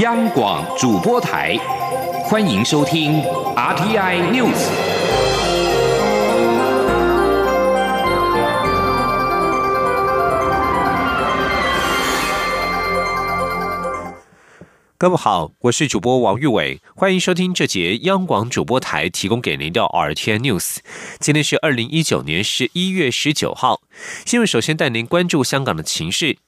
央广主播台，欢迎收听 RTI News。各位好，我是主播王玉伟，欢迎收听这节央广主播台提供给您的 RTI News。今天是二零一九年十一月十九号，新闻首先带您关注香港的情势。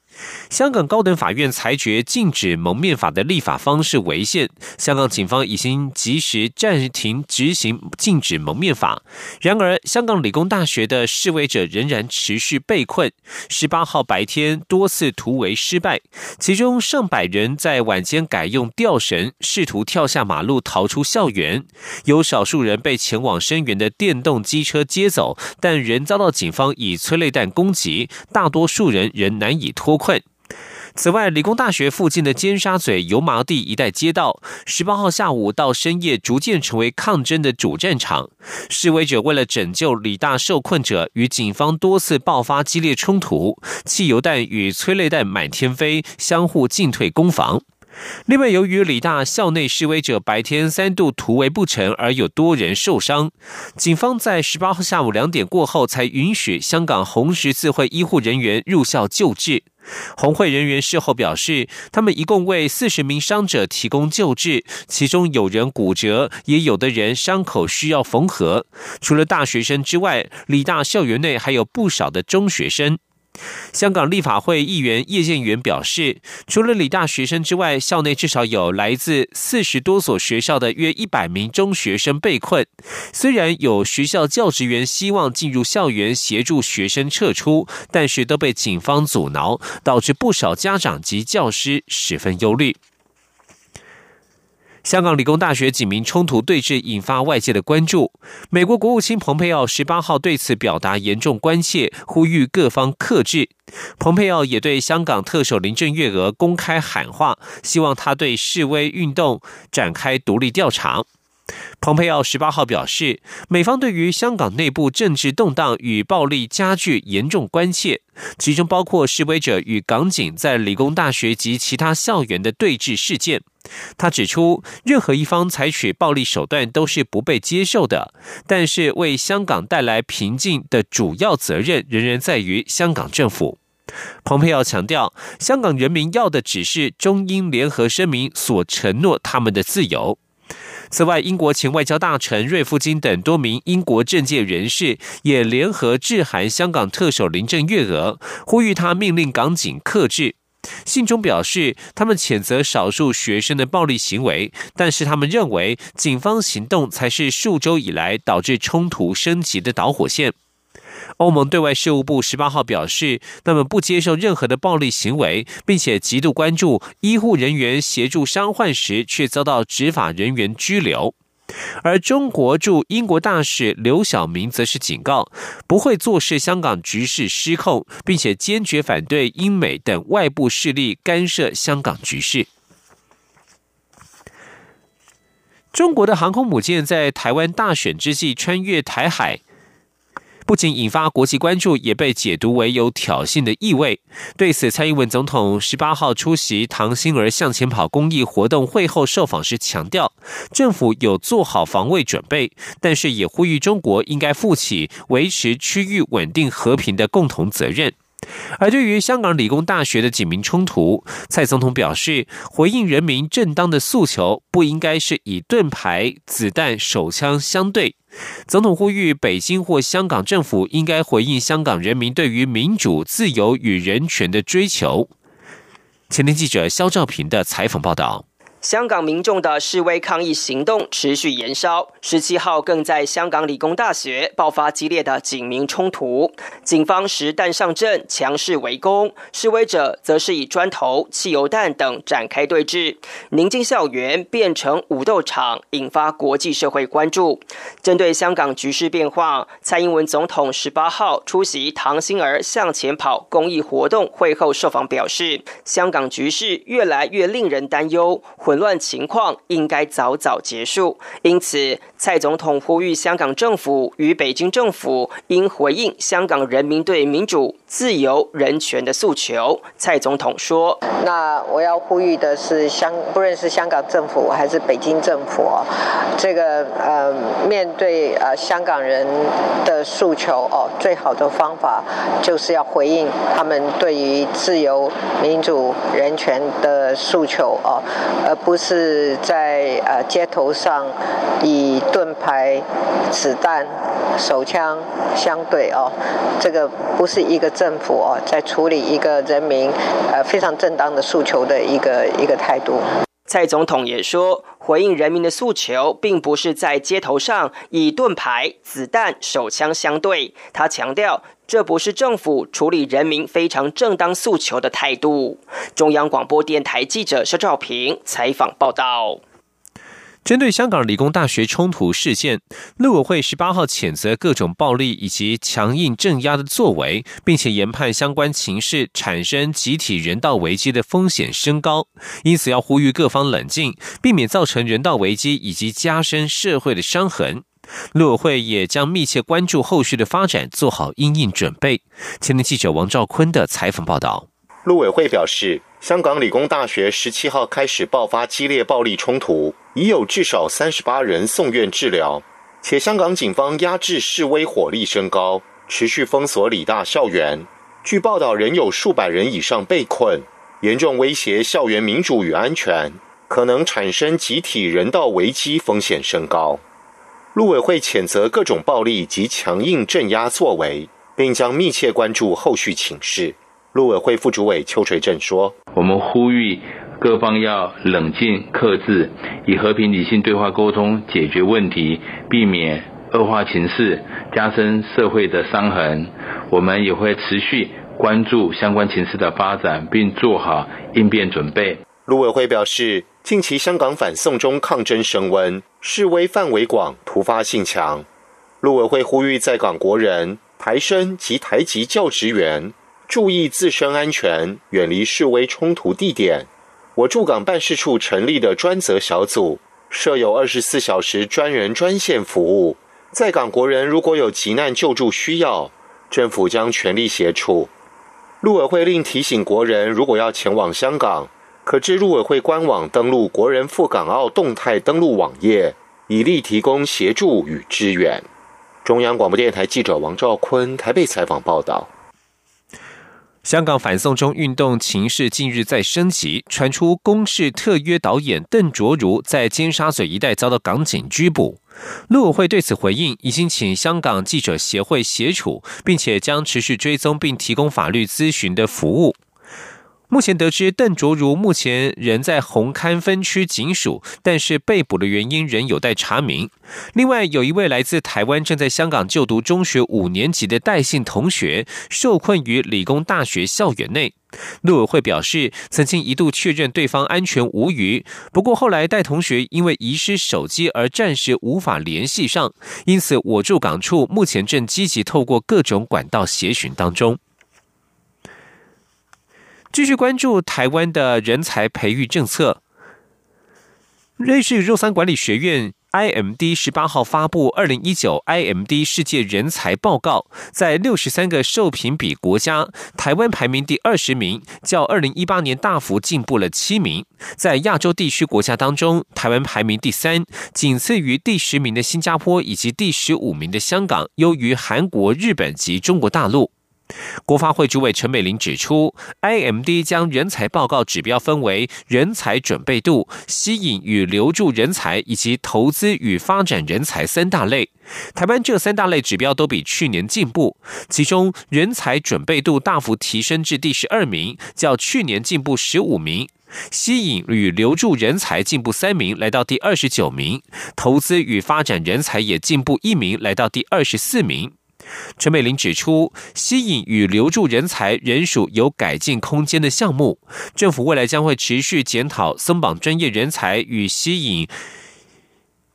香港高等法院裁决禁止蒙面法的立法方式违宪，香港警方已经及时暂停执行禁止蒙面法。然而，香港理工大学的示威者仍然持续被困。十八号白天多次突围失败，其中上百人在晚间改用吊绳试图跳下马路逃出校园，有少数人被前往声援的电动机车接走，但仍遭到警方以催泪弹攻击，大多数人仍难以脱困。此外，理工大学附近的尖沙咀油麻地一带街道，十八号下午到深夜逐渐成为抗争的主战场。示威者为了拯救李大受困者，与警方多次爆发激烈冲突，汽油弹与催泪弹满天飞，相互进退攻防。另外，由于李大校内示威者白天三度突围不成，而有多人受伤，警方在十八号下午两点过后才允许香港红十字会医护人员入校救治。红会人员事后表示，他们一共为四十名伤者提供救治，其中有人骨折，也有的人伤口需要缝合。除了大学生之外，理大校园内还有不少的中学生。香港立法会议员叶建源表示，除了理大学生之外，校内至少有来自四十多所学校的约一百名中学生被困。虽然有学校教职员希望进入校园协助学生撤出，但是都被警方阻挠，导致不少家长及教师十分忧虑。香港理工大学警民冲突对峙引发外界的关注。美国国务卿蓬佩奥十八号对此表达严重关切，呼吁各方克制。蓬佩奥也对香港特首林郑月娥公开喊话，希望他对示威运动展开独立调查。蓬佩奥十八号表示，美方对于香港内部政治动荡与暴力加剧严重关切，其中包括示威者与港警在理工大学及其他校园的对峙事件。他指出，任何一方采取暴力手段都是不被接受的，但是为香港带来平静的主要责任仍然在于香港政府。蓬佩奥强调，香港人民要的只是中英联合声明所承诺他们的自由。此外，英国前外交大臣瑞夫金等多名英国政界人士也联合致函香港特首林郑月娥，呼吁他命令港警克制。信中表示，他们谴责少数学生的暴力行为，但是他们认为警方行动才是数周以来导致冲突升级的导火线。欧盟对外事务部十八号表示，他们不接受任何的暴力行为，并且极度关注医护人员协助伤患时却遭到执法人员拘留。而中国驻英国大使刘晓明则是警告，不会坐视香港局势失控，并且坚决反对英美等外部势力干涉香港局势。中国的航空母舰在台湾大选之际穿越台海。不仅引发国际关注，也被解读为有挑衅的意味。对此，蔡英文总统十八号出席唐心儿向前跑公益活动会后受访时强调，政府有做好防卫准备，但是也呼吁中国应该负起维持区域稳定和平的共同责任。而对于香港理工大学的警民冲突，蔡总统表示，回应人民正当的诉求，不应该是以盾牌、子弹、手枪相对。总统呼吁北京或香港政府应该回应香港人民对于民主、自由与人权的追求。前天记者肖兆平的采访报道。香港民众的示威抗议行动持续延烧，十七号更在香港理工大学爆发激烈的警民冲突，警方实弹上阵，强势围攻；示威者则是以砖头、汽油弹等展开对峙，宁静校园变成武斗场，引发国际社会关注。针对香港局势变化，蔡英文总统十八号出席“唐心儿向前跑”公益活动会后受访表示，香港局势越来越令人担忧。混乱情况应该早早结束。因此，蔡总统呼吁香港政府与北京政府应回应香港人民对民主、自由、人权的诉求。蔡总统说：“那我要呼吁的是，香不论是香港政府还是北京政府，这个呃，面对呃香港人的诉求哦，最好的方法就是要回应他们对于自由、民主、人权的诉求哦，而不是在呃街头上以盾牌、子弹、手枪相对哦，这个不是一个政府哦在处理一个人民呃非常正当的诉求的一个一个态度。蔡总统也说，回应人民的诉求，并不是在街头上以盾牌、子弹、手枪相对。他强调，这不是政府处理人民非常正当诉求的态度。中央广播电台记者肖兆平采访报道。针对香港理工大学冲突事件，陆委会十八号谴责各种暴力以及强硬镇压的作为，并且研判相关情势产生集体人道危机的风险升高，因此要呼吁各方冷静，避免造成人道危机以及加深社会的伤痕。陆委会也将密切关注后续的发展，做好应应准备。前天记者王兆坤的采访报道。陆委会表示，香港理工大学十七号开始爆发激烈暴力冲突。已有至少三十八人送院治疗，且香港警方压制示威火力升高，持续封锁理大校园。据报道，仍有数百人以上被困，严重威胁校园民主与安全，可能产生集体人道危机，风险升高。陆委会谴责各种暴力及强硬镇压作为，并将密切关注后续情势。陆委会副主委邱垂正说：“我们呼吁。”各方要冷静克制，以和平理性对话沟通解决问题，避免恶化情势，加深社会的伤痕。我们也会持续关注相关情势的发展，并做好应变准备。陆委会表示，近期香港反送中抗争升温，示威范围广，突发性强。陆委会呼吁在港国人、台生及台籍教职员注意自身安全，远离示威冲突地点。我驻港办事处成立的专责小组，设有二十四小时专人专线服务。在港国人如果有急难救助需要，政府将全力协助。陆委会另提醒国人，如果要前往香港，可至陆委会官网登录国人赴港澳动态登录网页，以利提供协助与支援。中央广播电台记者王兆坤台北采访报道。香港反送中运动情势近日在升级，传出公视特约导演邓卓如在尖沙咀一带遭到港警拘捕。陆委会对此回应，已经请香港记者协会协助，并且将持续追踪并提供法律咨询的服务。目前得知，邓卓如目前仍在红磡分区警署，但是被捕的原因仍有待查明。另外，有一位来自台湾正在香港就读中学五年级的戴姓同学，受困于理工大学校园内。陆委会表示，曾经一度确认对方安全无虞，不过后来戴同学因为遗失手机而暂时无法联系上，因此我驻港处目前正积极透过各种管道协寻当中。继续关注台湾的人才培育政策。瑞士肉三管理学院 （IMD） 十八号发布二零一九 IMD 世界人才报告，在六十三个受评比国家，台湾排名第二十名，较二零一八年大幅进步了七名。在亚洲地区国家当中，台湾排名第三，仅次于第十名的新加坡以及第十五名的香港，优于韩国、日本及中国大陆。国发会主委陈美玲指出，IMD 将人才报告指标分为人才准备度、吸引与留住人才以及投资与发展人才三大类。台湾这三大类指标都比去年进步，其中人才准备度大幅提升至第十二名，较去年进步十五名；吸引与留住人才进步三名，来到第二十九名；投资与发展人才也进步一名，来到第二十四名。陈美玲指出，吸引与留住人才仍属有改进空间的项目。政府未来将会持续检讨松绑专业人才与吸引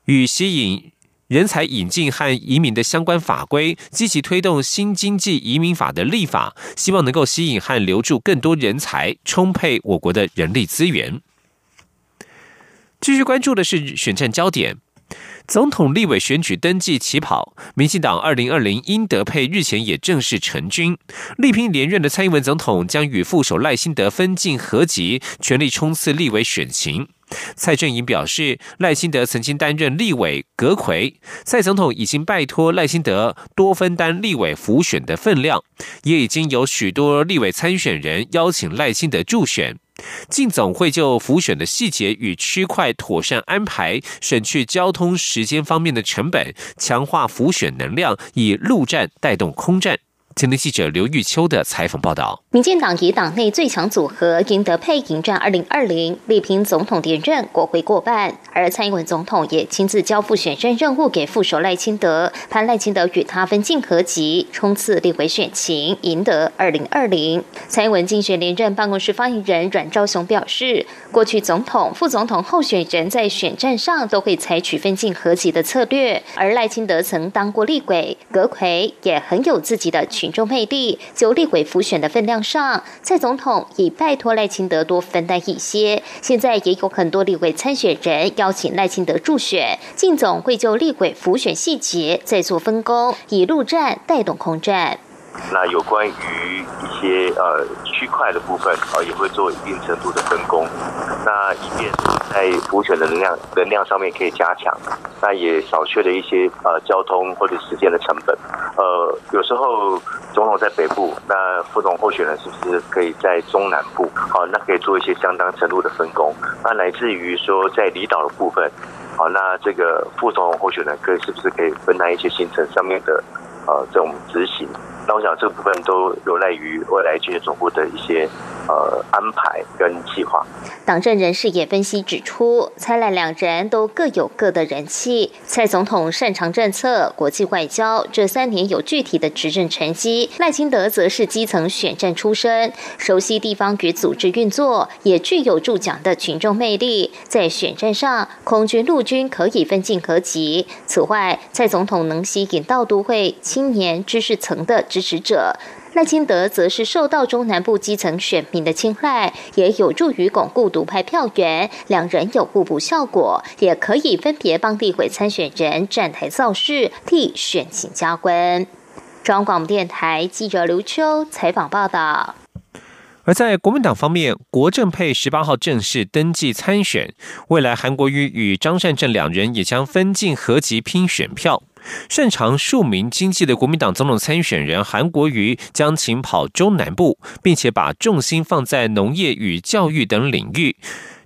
与吸引人才引进和移民的相关法规，积极推动新经济移民法的立法，希望能够吸引和留住更多人才，充沛我国的人力资源。继续关注的是选战焦点。总统立委选举登记起跑，民进党二零二零英德配日前也正式成军，力拼连任的蔡英文总统将与副手赖清德分进合集，全力冲刺立委选情。蔡正营表示，赖清德曾经担任立委阁魁，蔡总统已经拜托赖清德多分担立委辅选的分量，也已经有许多立委参选人邀请赖清德助选。进总会就浮选的细节与区块妥善安排，省去交通时间方面的成本，强化浮选能量，以陆战带动空战。今天记者刘玉秋的采访报道：民进党以党内最强组合赢得配迎战二零二零，力拼总统连任，国会过半。而蔡英文总统也亲自交付选战任务给副手赖清德，盼赖清德与他分进合集，冲刺立委选情，赢得二零二零。蔡英文竞选连任办公室发言人阮昭雄表示，过去总统、副总统候选人在选战上都会采取分进合集的策略，而赖清德曾当过立委、阁魁，也很有自己的群。群众魅力，就立委浮选的分量上，蔡总统已拜托赖清德多分担一些。现在也有很多立委参选人邀请赖清德助选，靳总会就立委浮选细节再做分工，以陆战带动空战。那有关于一些呃区块的部分，啊也会做一定程度的分工，那以便在补选的能量能量上面可以加强，那也少缺了一些呃交通或者时间的成本。呃，有时候总统在北部，那副总候选人是不是可以在中南部？好，那可以做一些相当程度的分工。那乃至于说在离岛的部分，好，那这个副总候选人可以是不是可以分担一些行程上面的呃这种执行？那我想这部分都有赖于未来军事总部的一些呃安排跟计划。党政人士也分析指出，蔡赖两人都各有各的人气。蔡总统擅长政策、国际外交，这三年有具体的执政成绩；赖清德则是基层选战出身，熟悉地方与组织运作，也具有助奖的群众魅力。在选战上，空军、陆军可以分进合集。此外，蔡总统能吸引到都会青年知识层的支持者。赖清德则是受到中南部基层选民的青睐，也有助于巩固独派票源。两人有互补效果，也可以分别帮地委参选人站台造势，替选情加温。中央广播电台记者刘秋采访报道。而在国民党方面，国政配十八号正式登记参选，未来韩国瑜与张善政两人也将分进合集拼选票。擅长庶民经济的国民党总统参选人韩国瑜将请跑中南部，并且把重心放在农业与教育等领域。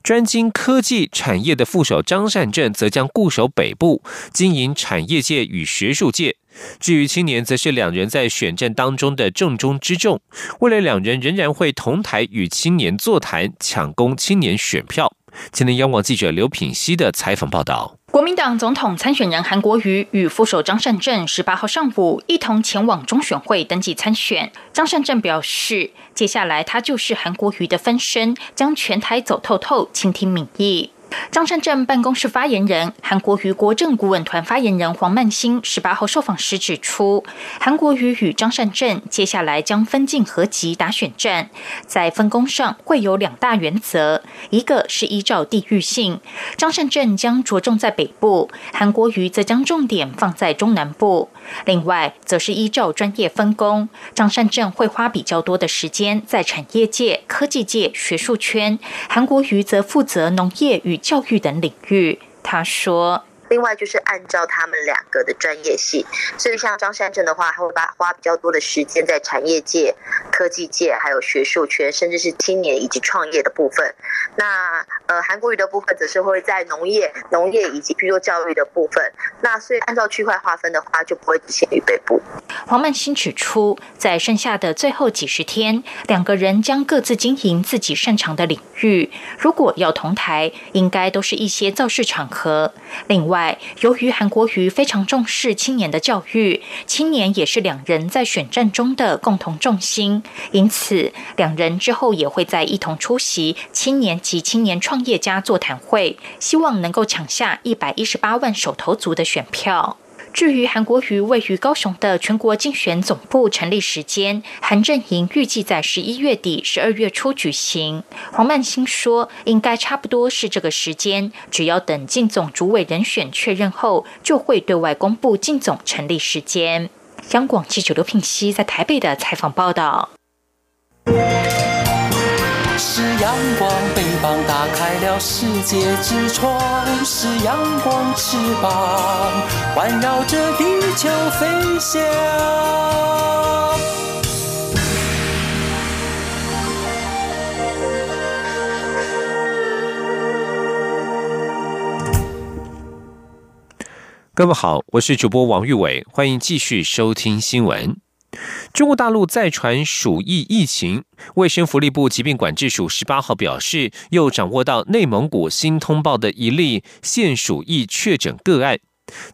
专精科技产业的副手张善政则将固守北部，经营产业界与学术界。至于青年，则是两人在选战当中的重中之重。未来两人仍然会同台与青年座谈，抢攻青年选票。今天，央广记者刘品熙的采访报道。国民党总统参选人韩国瑜与副手张善政十八号上午一同前往中选会登记参选。张善政表示，接下来他就是韩国瑜的分身，将全台走透透，倾听民意。张善政办公室发言人、韩国瑜国政顾问团发言人黄曼兴十八号受访时指出，韩国瑜与张善政接下来将分进合集打选战，在分工上会有两大原则，一个是依照地域性，张善政将着重在北部，韩国瑜则将重点放在中南部；另外，则是依照专业分工，张善政会花比较多的时间在产业界、科技界、学术圈，韩国瑜则负责农业与。教育等领域，他说。另外就是按照他们两个的专业性，所以像张善政的话，他会把花比较多的时间在产业界、科技界，还有学术圈，甚至是青年以及创业的部分。那呃，韩国语的部分则是会在农业、农业以及譬如说教育的部分。那所以按照区块划分的话，就不会只限于北部。黄曼新指出，在剩下的最后几十天，两个人将各自经营自己擅长的领域。如果要同台，应该都是一些造势场合。另外。由于韩国瑜非常重视青年的教育，青年也是两人在选战中的共同重心，因此两人之后也会在一同出席青年及青年创业家座谈会，希望能够抢下一百一十八万手头族的选票。至于韩国瑜位于高雄的全国竞选总部成立时间，韩阵营预计在十一月底、十二月初举行。黄曼兴说，应该差不多是这个时间，只要等竞总主委人选确认后，就会对外公布竞总成立时间。央广记者刘品熙在台北的采访报道。是阳光，翅膀打开了世界之窗；是阳光，翅膀环绕着地球飞翔。各位好，我是主播王玉伟，欢迎继续收听新闻。中国大陆再传鼠疫疫情，卫生福利部疾病管制署十八号表示，又掌握到内蒙古新通报的一例腺鼠疫确诊个案。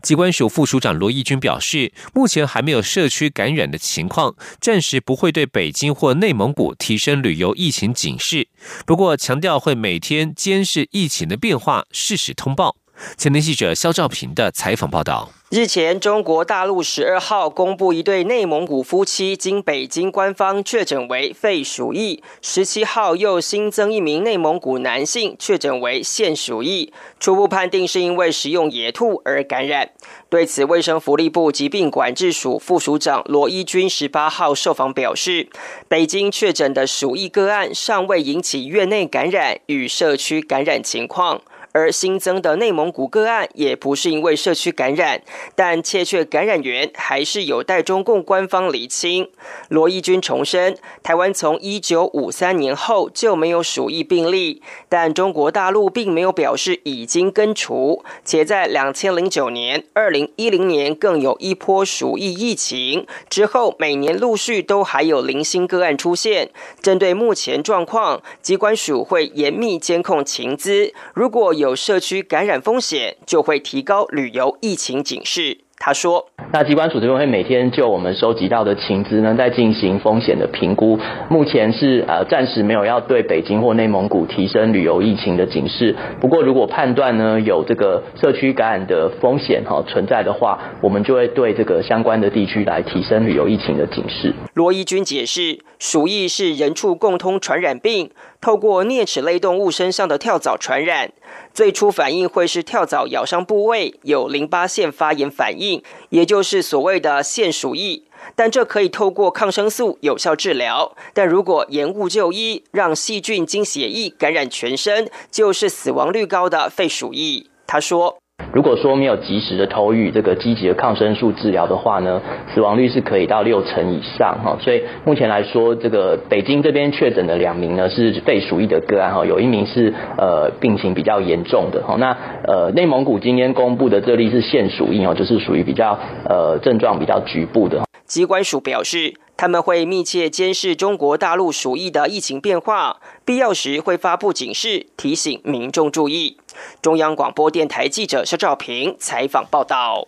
机关署副署长罗义军表示，目前还没有社区感染的情况，暂时不会对北京或内蒙古提升旅游疫情警示。不过强调会每天监视疫情的变化，适时通报。前天记者肖兆平的采访报道。日前，中国大陆十二号公布一对内蒙古夫妻经北京官方确诊为肺鼠疫，十七号又新增一名内蒙古男性确诊为腺鼠疫，初步判定是因为食用野兔而感染。对此，卫生福利部疾病管制署副署长罗一军十八号受访表示，北京确诊的鼠疫个案尚未引起院内感染与社区感染情况。而新增的内蒙古个案也不是因为社区感染，但确切感染源还是有待中共官方厘清。罗义军重申，台湾从一九五三年后就没有鼠疫病例，但中国大陆并没有表示已经根除，且在两千零九年、二零一零年更有一波鼠疫疫情，之后每年陆续都还有零星个案出现。针对目前状况，机关署会严密监控情资，如果有。社区感染风险，就会提高旅游疫情警示。他说：“那机关署这边会每天就我们收集到的情资呢，在进行风险的评估。目前是呃暂时没有要对北京或内蒙古提升旅游疫情的警示。不过如果判断呢有这个社区感染的风险哈存在的话，我们就会对这个相关的地区来提升旅游疫情的警示。”罗一军解释，鼠疫是人畜共通传染病，透过啮齿类动物身上的跳蚤传染。最初反应会是跳蚤咬伤部位有淋巴腺发炎反应，也就是所谓的腺鼠疫。但这可以透过抗生素有效治疗。但如果延误就医，让细菌经血液感染全身，就是死亡率高的肺鼠疫。他说。如果说没有及时的投予这个积极的抗生素治疗的话呢，死亡率是可以到六成以上哈。所以目前来说，这个北京这边确诊的两名呢是肺鼠疫的个案哈，有一名是呃病情比较严重的哈。那呃内蒙古今天公布的这例是腺鼠疫哦，就是属于比较呃症状比较局部的。机关署表示。他们会密切监视中国大陆鼠疫的疫情变化，必要时会发布警示，提醒民众注意。中央广播电台记者肖兆平采访报道。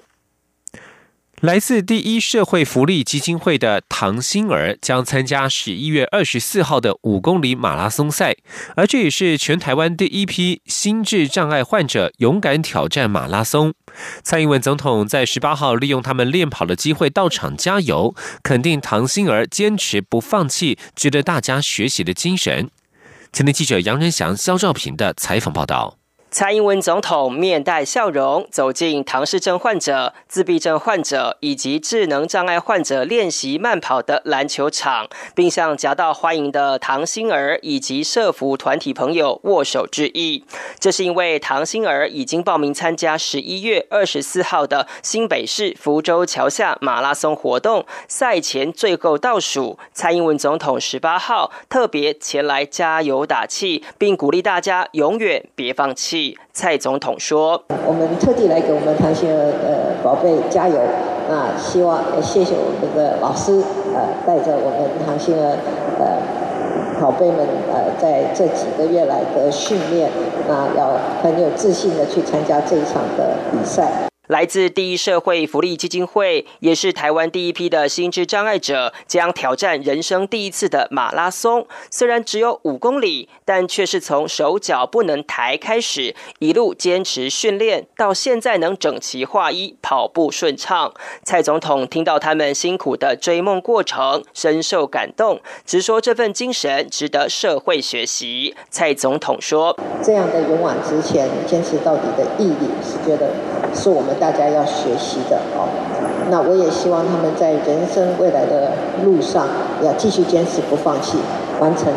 来自第一社会福利基金会的唐心儿将参加十一月二十四号的五公里马拉松赛，而这也是全台湾第一批心智障碍患者勇敢挑战马拉松。蔡英文总统在十八号利用他们练跑的机会到场加油，肯定唐心儿坚持不放弃、值得大家学习的精神。前天记者杨仁祥、肖兆平的采访报道。蔡英文总统面带笑容走进唐氏症患者、自闭症患者以及智能障碍患者练习慢跑的篮球场，并向夹道欢迎的唐心儿以及社服团体朋友握手致意。这是因为唐心儿已经报名参加十一月二十四号的新北市福州桥下马拉松活动，赛前最后倒数，蔡英文总统十八号特别前来加油打气，并鼓励大家永远别放弃。蔡总统说：“我们特地来给我们唐心儿的宝贝加油，那希望谢谢我们的老师呃带着我们唐心儿呃宝贝们呃在这几个月来的训练，那要很有自信的去参加这一场的比赛。”来自第一社会福利基金会，也是台湾第一批的心智障碍者，将挑战人生第一次的马拉松。虽然只有五公里，但却是从手脚不能抬开始，一路坚持训练，到现在能整齐划一，跑步顺畅。蔡总统听到他们辛苦的追梦过程，深受感动，直说这份精神值得社会学习。蔡总统说：“这样的勇往直前、坚持到底的毅力，是觉得。”是我们大家要学习的哦。那我也希望他们在人生未来的路上，要继续坚持不放弃，完成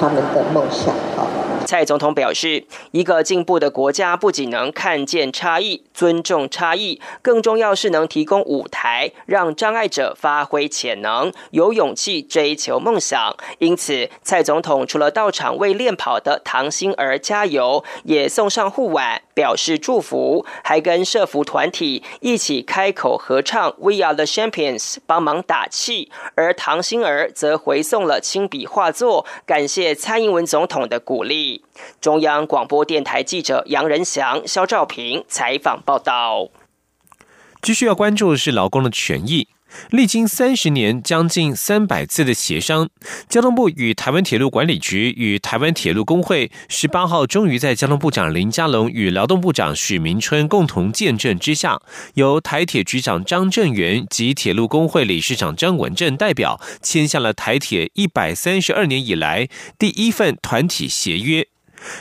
他们的梦想。好。蔡总统表示，一个进步的国家不仅能看见差异、尊重差异，更重要是能提供舞台，让障碍者发挥潜能，有勇气追求梦想。因此，蔡总统除了到场为练跑的唐心儿加油，也送上护腕，表示祝福，还跟社服团体一起开口合唱《We Are the Champions》，帮忙打气。而唐心儿则回送了亲笔画作，感谢蔡英文总统的鼓励。中央广播电台记者杨仁祥、肖兆平采访报道。继续要关注的是劳工的权益。历经三十年、将近三百次的协商，交通部与台湾铁路管理局与台湾铁路工会十八号终于在交通部长林佳龙与劳动部长许明春共同见证之下，由台铁局长张正元及铁路工会理事长张文正代表签下了台铁一百三十二年以来第一份团体协约。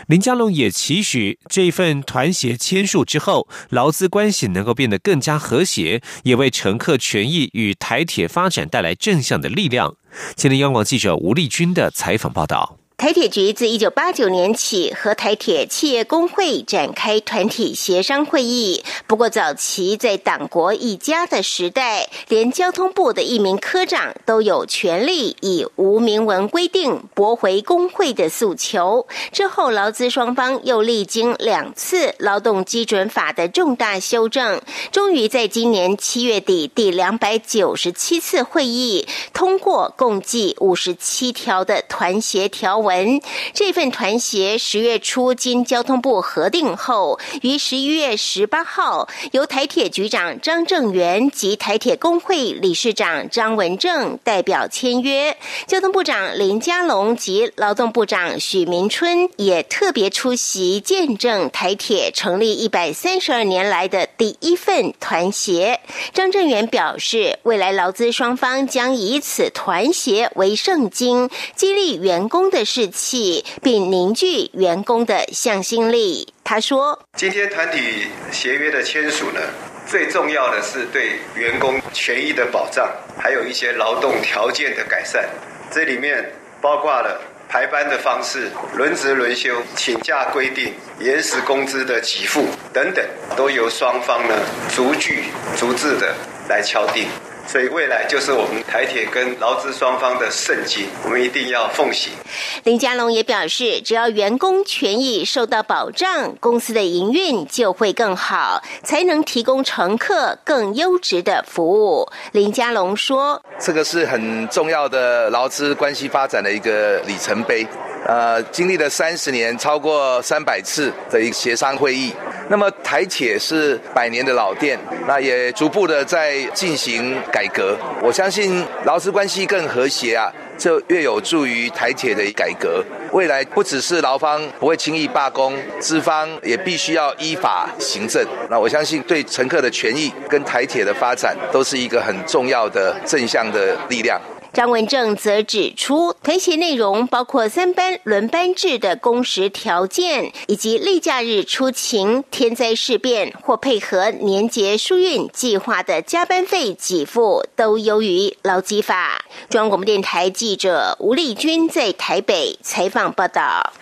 林佳龙也期许这份团协签署之后，劳资关系能够变得更加和谐，也为乘客权益与台铁发展带来正向的力量。今天央广记者吴丽君的采访报道。台铁局自一九八九年起和台铁企业工会展开团体协商会议。不过，早期在党国一家的时代，连交通部的一名科长都有权利以无明文规定驳回工会的诉求。之后，劳资双方又历经两次劳动基准法的重大修正，终于在今年七月底第两百九十七次会议通过共计五十七条的团协条。文文这份团协十月初经交通部核定后，于十一月十八号由台铁局长张正元及台铁工会理事长张文正代表签约。交通部长林佳龙及劳动部长许明春也特别出席见证台铁成立一百三十二年来的第一份团协。张正元表示，未来劳资双方将以此团协为圣经，激励员工的。士气，并凝聚员工的向心力。他说：“今天团体协约的签署呢，最重要的是对员工权益的保障，还有一些劳动条件的改善。这里面包括了排班的方式、轮值轮休、请假规定、延时工资的给付等等，都由双方呢逐句逐字的来敲定。”所以未来就是我们台铁跟劳资双方的圣经，我们一定要奉行。林佳龙也表示，只要员工权益受到保障，公司的营运就会更好，才能提供乘客更优质的服务。林佳龙说：“这个是很重要的劳资关系发展的一个里程碑。呃，经历了三十年，超过三百次的一个协商会议。那么台铁是百年的老店，那也逐步的在进行。”改革，我相信劳资关系更和谐啊，就越有助于台铁的改革。未来不只是劳方不会轻易罢工，资方也必须要依法行政。那我相信对乘客的权益跟台铁的发展都是一个很重要的正向的力量。张文正则指出，团协内容包括三班轮班制的工时条件，以及例假日出勤、天灾事变或配合年节疏运计划的加班费给付，都优于劳基法。中央广播电台记者吴丽君在台北采访报道。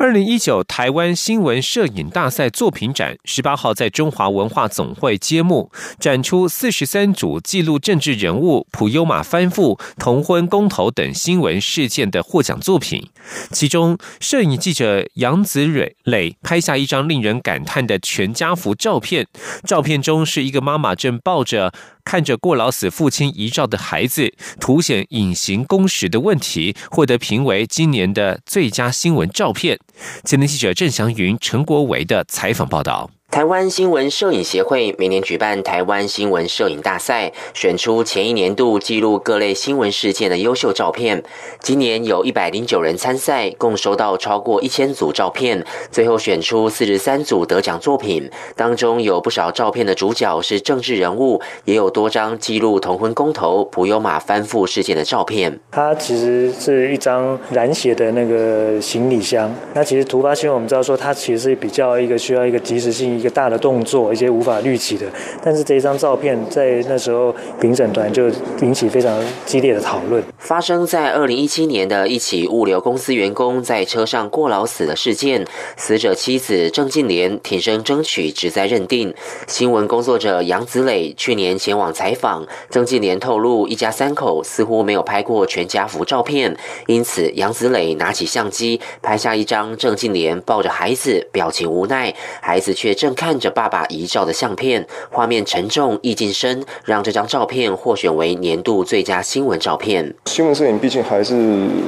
二零一九台湾新闻摄影大赛作品展十八号在中华文化总会揭幕，展出四十三组记录政治人物普悠玛翻覆、同婚公投等新闻事件的获奖作品。其中，摄影记者杨子蕊磊拍下一张令人感叹的全家福照片，照片中是一个妈妈正抱着。看着过劳死父亲遗照的孩子，凸显隐形工时的问题，获得评为今年的最佳新闻照片。前天记者郑祥云、陈国维的采访报道。台湾新闻摄影协会每年举办台湾新闻摄影大赛，选出前一年度记录各类新闻事件的优秀照片。今年有一百零九人参赛，共收到超过一千组照片，最后选出四十三组得奖作品。当中有不少照片的主角是政治人物，也有多张记录同婚公投、普悠马翻覆事件的照片。它其实是一张染血的那个行李箱。那其实突发新闻，我们知道说它其实是比较一个需要一个及时性。一个大的动作，一些无法预期的，但是这一张照片在那时候评审团就引起非常激烈的讨论。发生在二零一七年的一起物流公司员工在车上过劳死的事件，死者妻子郑静莲挺身争取职灾认定。新闻工作者杨子磊去年前往采访，郑静莲透露一家三口似乎没有拍过全家福照片，因此杨子磊拿起相机拍下一张郑静莲抱着孩子，表情无奈，孩子却正。看着爸爸遗照的相片，画面沉重，意境深，让这张照片获选为年度最佳新闻照片。新闻摄影毕竟还是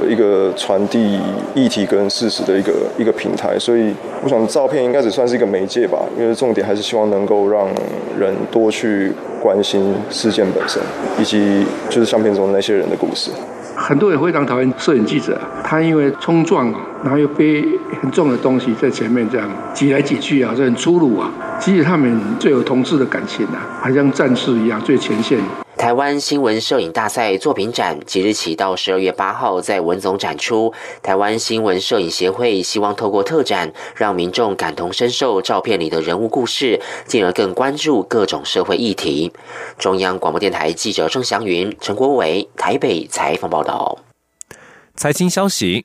一个传递议题跟事实的一个一个平台，所以我想照片应该只算是一个媒介吧。因为重点还是希望能够让人多去关心事件本身，以及就是相片中那些人的故事。很多人非常讨厌摄影记者，他因为冲撞，然后又背很重的东西在前面这样挤来挤去啊，这很粗鲁啊。其实他们最有同志的感情啊，好像战士一样，最前线。台湾新闻摄影大赛作品展即日起到十二月八号在文总展出。台湾新闻摄影协会希望透过特展，让民众感同身受照片里的人物故事，进而更关注各种社会议题。中央广播电台记者郑祥云、陈国伟台北采访报道。财经消息。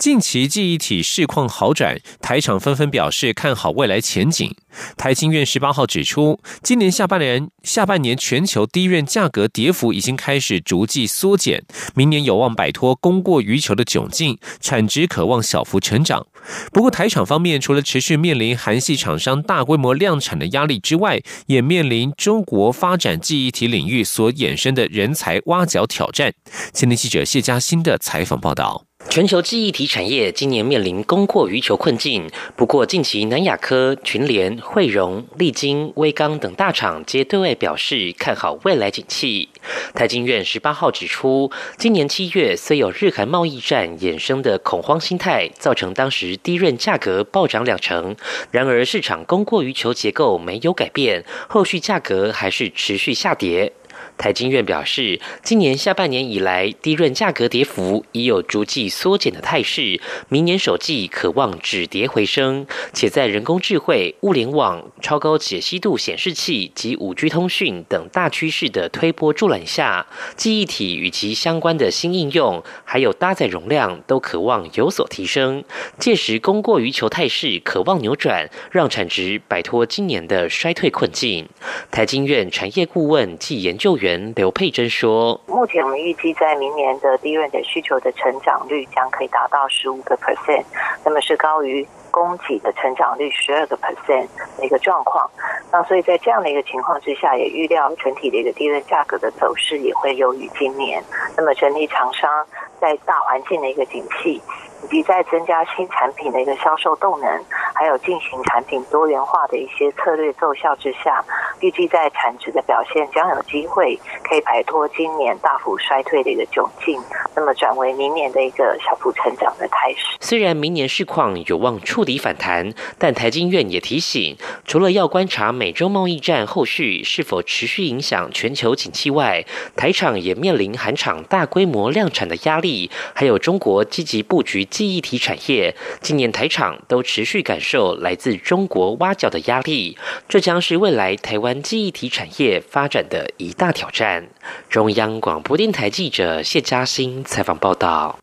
近期记忆体市况好转，台厂纷纷表示看好未来前景。台经院十八号指出，今年下半年下半年全球低润价格跌幅已经开始逐季缩减，明年有望摆脱供过于求的窘境，产值渴望小幅成长。不过台厂方面除了持续面临韩系厂商大规模量产的压力之外，也面临中国发展记忆体领域所衍生的人才挖角挑战。前天记者谢嘉欣的采访报道。全球记忆体产业今年面临供过于求困境，不过近期南亚科、群联、汇荣、利晶、威刚等大厂皆对外表示看好未来景气。台经院十八号指出，今年七月虽有日韩贸易战衍生的恐慌心态，造成当时低润价格暴涨两成，然而市场供过于求结构没有改变，后续价格还是持续下跌。台经院表示，今年下半年以来，低润价格跌幅已有逐季缩减的态势，明年首季可望止跌回升。且在人工智慧、物联网、超高解析度显示器及五 G 通讯等大趋势的推波助澜下，记忆体与其相关的新应用，还有搭载容量都渴望有所提升。届时供过于求态势渴望扭转，让产值摆脱今年的衰退困境。台经院产业顾问暨研究员。刘佩珍说：“目前我们预计在明年的低润的需求的成长率将可以达到十五个 percent，那么是高于供给的成长率十二个 percent 的一个状况。那所以在这样的一个情况之下，也预料整体的一个低润价格的走势也会优于今年。那么整体厂商在大环境的一个景气。”以及在增加新产品的一个销售动能，还有进行产品多元化的一些策略奏效之下，预计在产值的表现将有机会可以摆脱今年大幅衰退的一个窘境，那么转为明年的一个小幅成长的态势。虽然明年市况有望触底反弹，但台经院也提醒，除了要观察美洲贸易战后续是否持续影响全球景气外，台厂也面临韩厂大规模量产的压力，还有中国积极布局。记忆体产业今年台厂都持续感受来自中国挖角的压力，这将是未来台湾记忆体产业发展的一大挑战。中央广播电台记者谢嘉欣采访报道。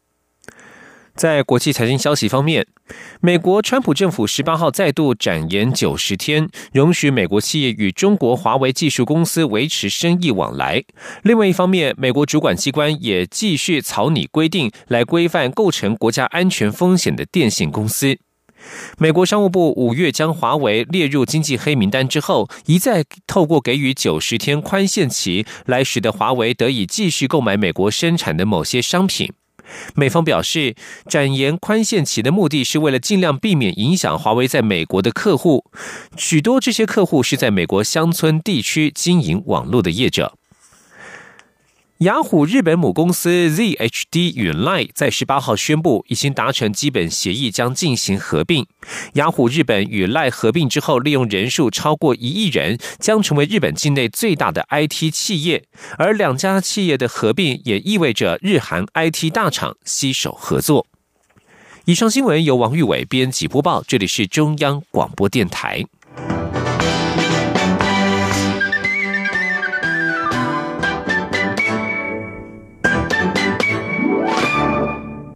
在国际财经消息方面，美国川普政府十八号再度展延九十天，容许美国企业与中国华为技术公司维持生意往来。另外一方面，美国主管机关也继续草拟规定，来规范构成国家安全风险的电信公司。美国商务部五月将华为列入经济黑名单之后，一再透过给予九十天宽限期，来使得华为得以继续购买美国生产的某些商品。美方表示，展延宽限期的目的是为了尽量避免影响华为在美国的客户。许多这些客户是在美国乡村地区经营网络的业者。雅虎日本母公司 ZHD 与 Line 在十八号宣布，已经达成基本协议，将进行合并。雅虎日本与 Line 合并之后，利用人数超过一亿人，将成为日本境内最大的 IT 企业。而两家企业的合并，也意味着日韩 IT 大厂携手合作。以上新闻由王玉伟编辑播报，这里是中央广播电台。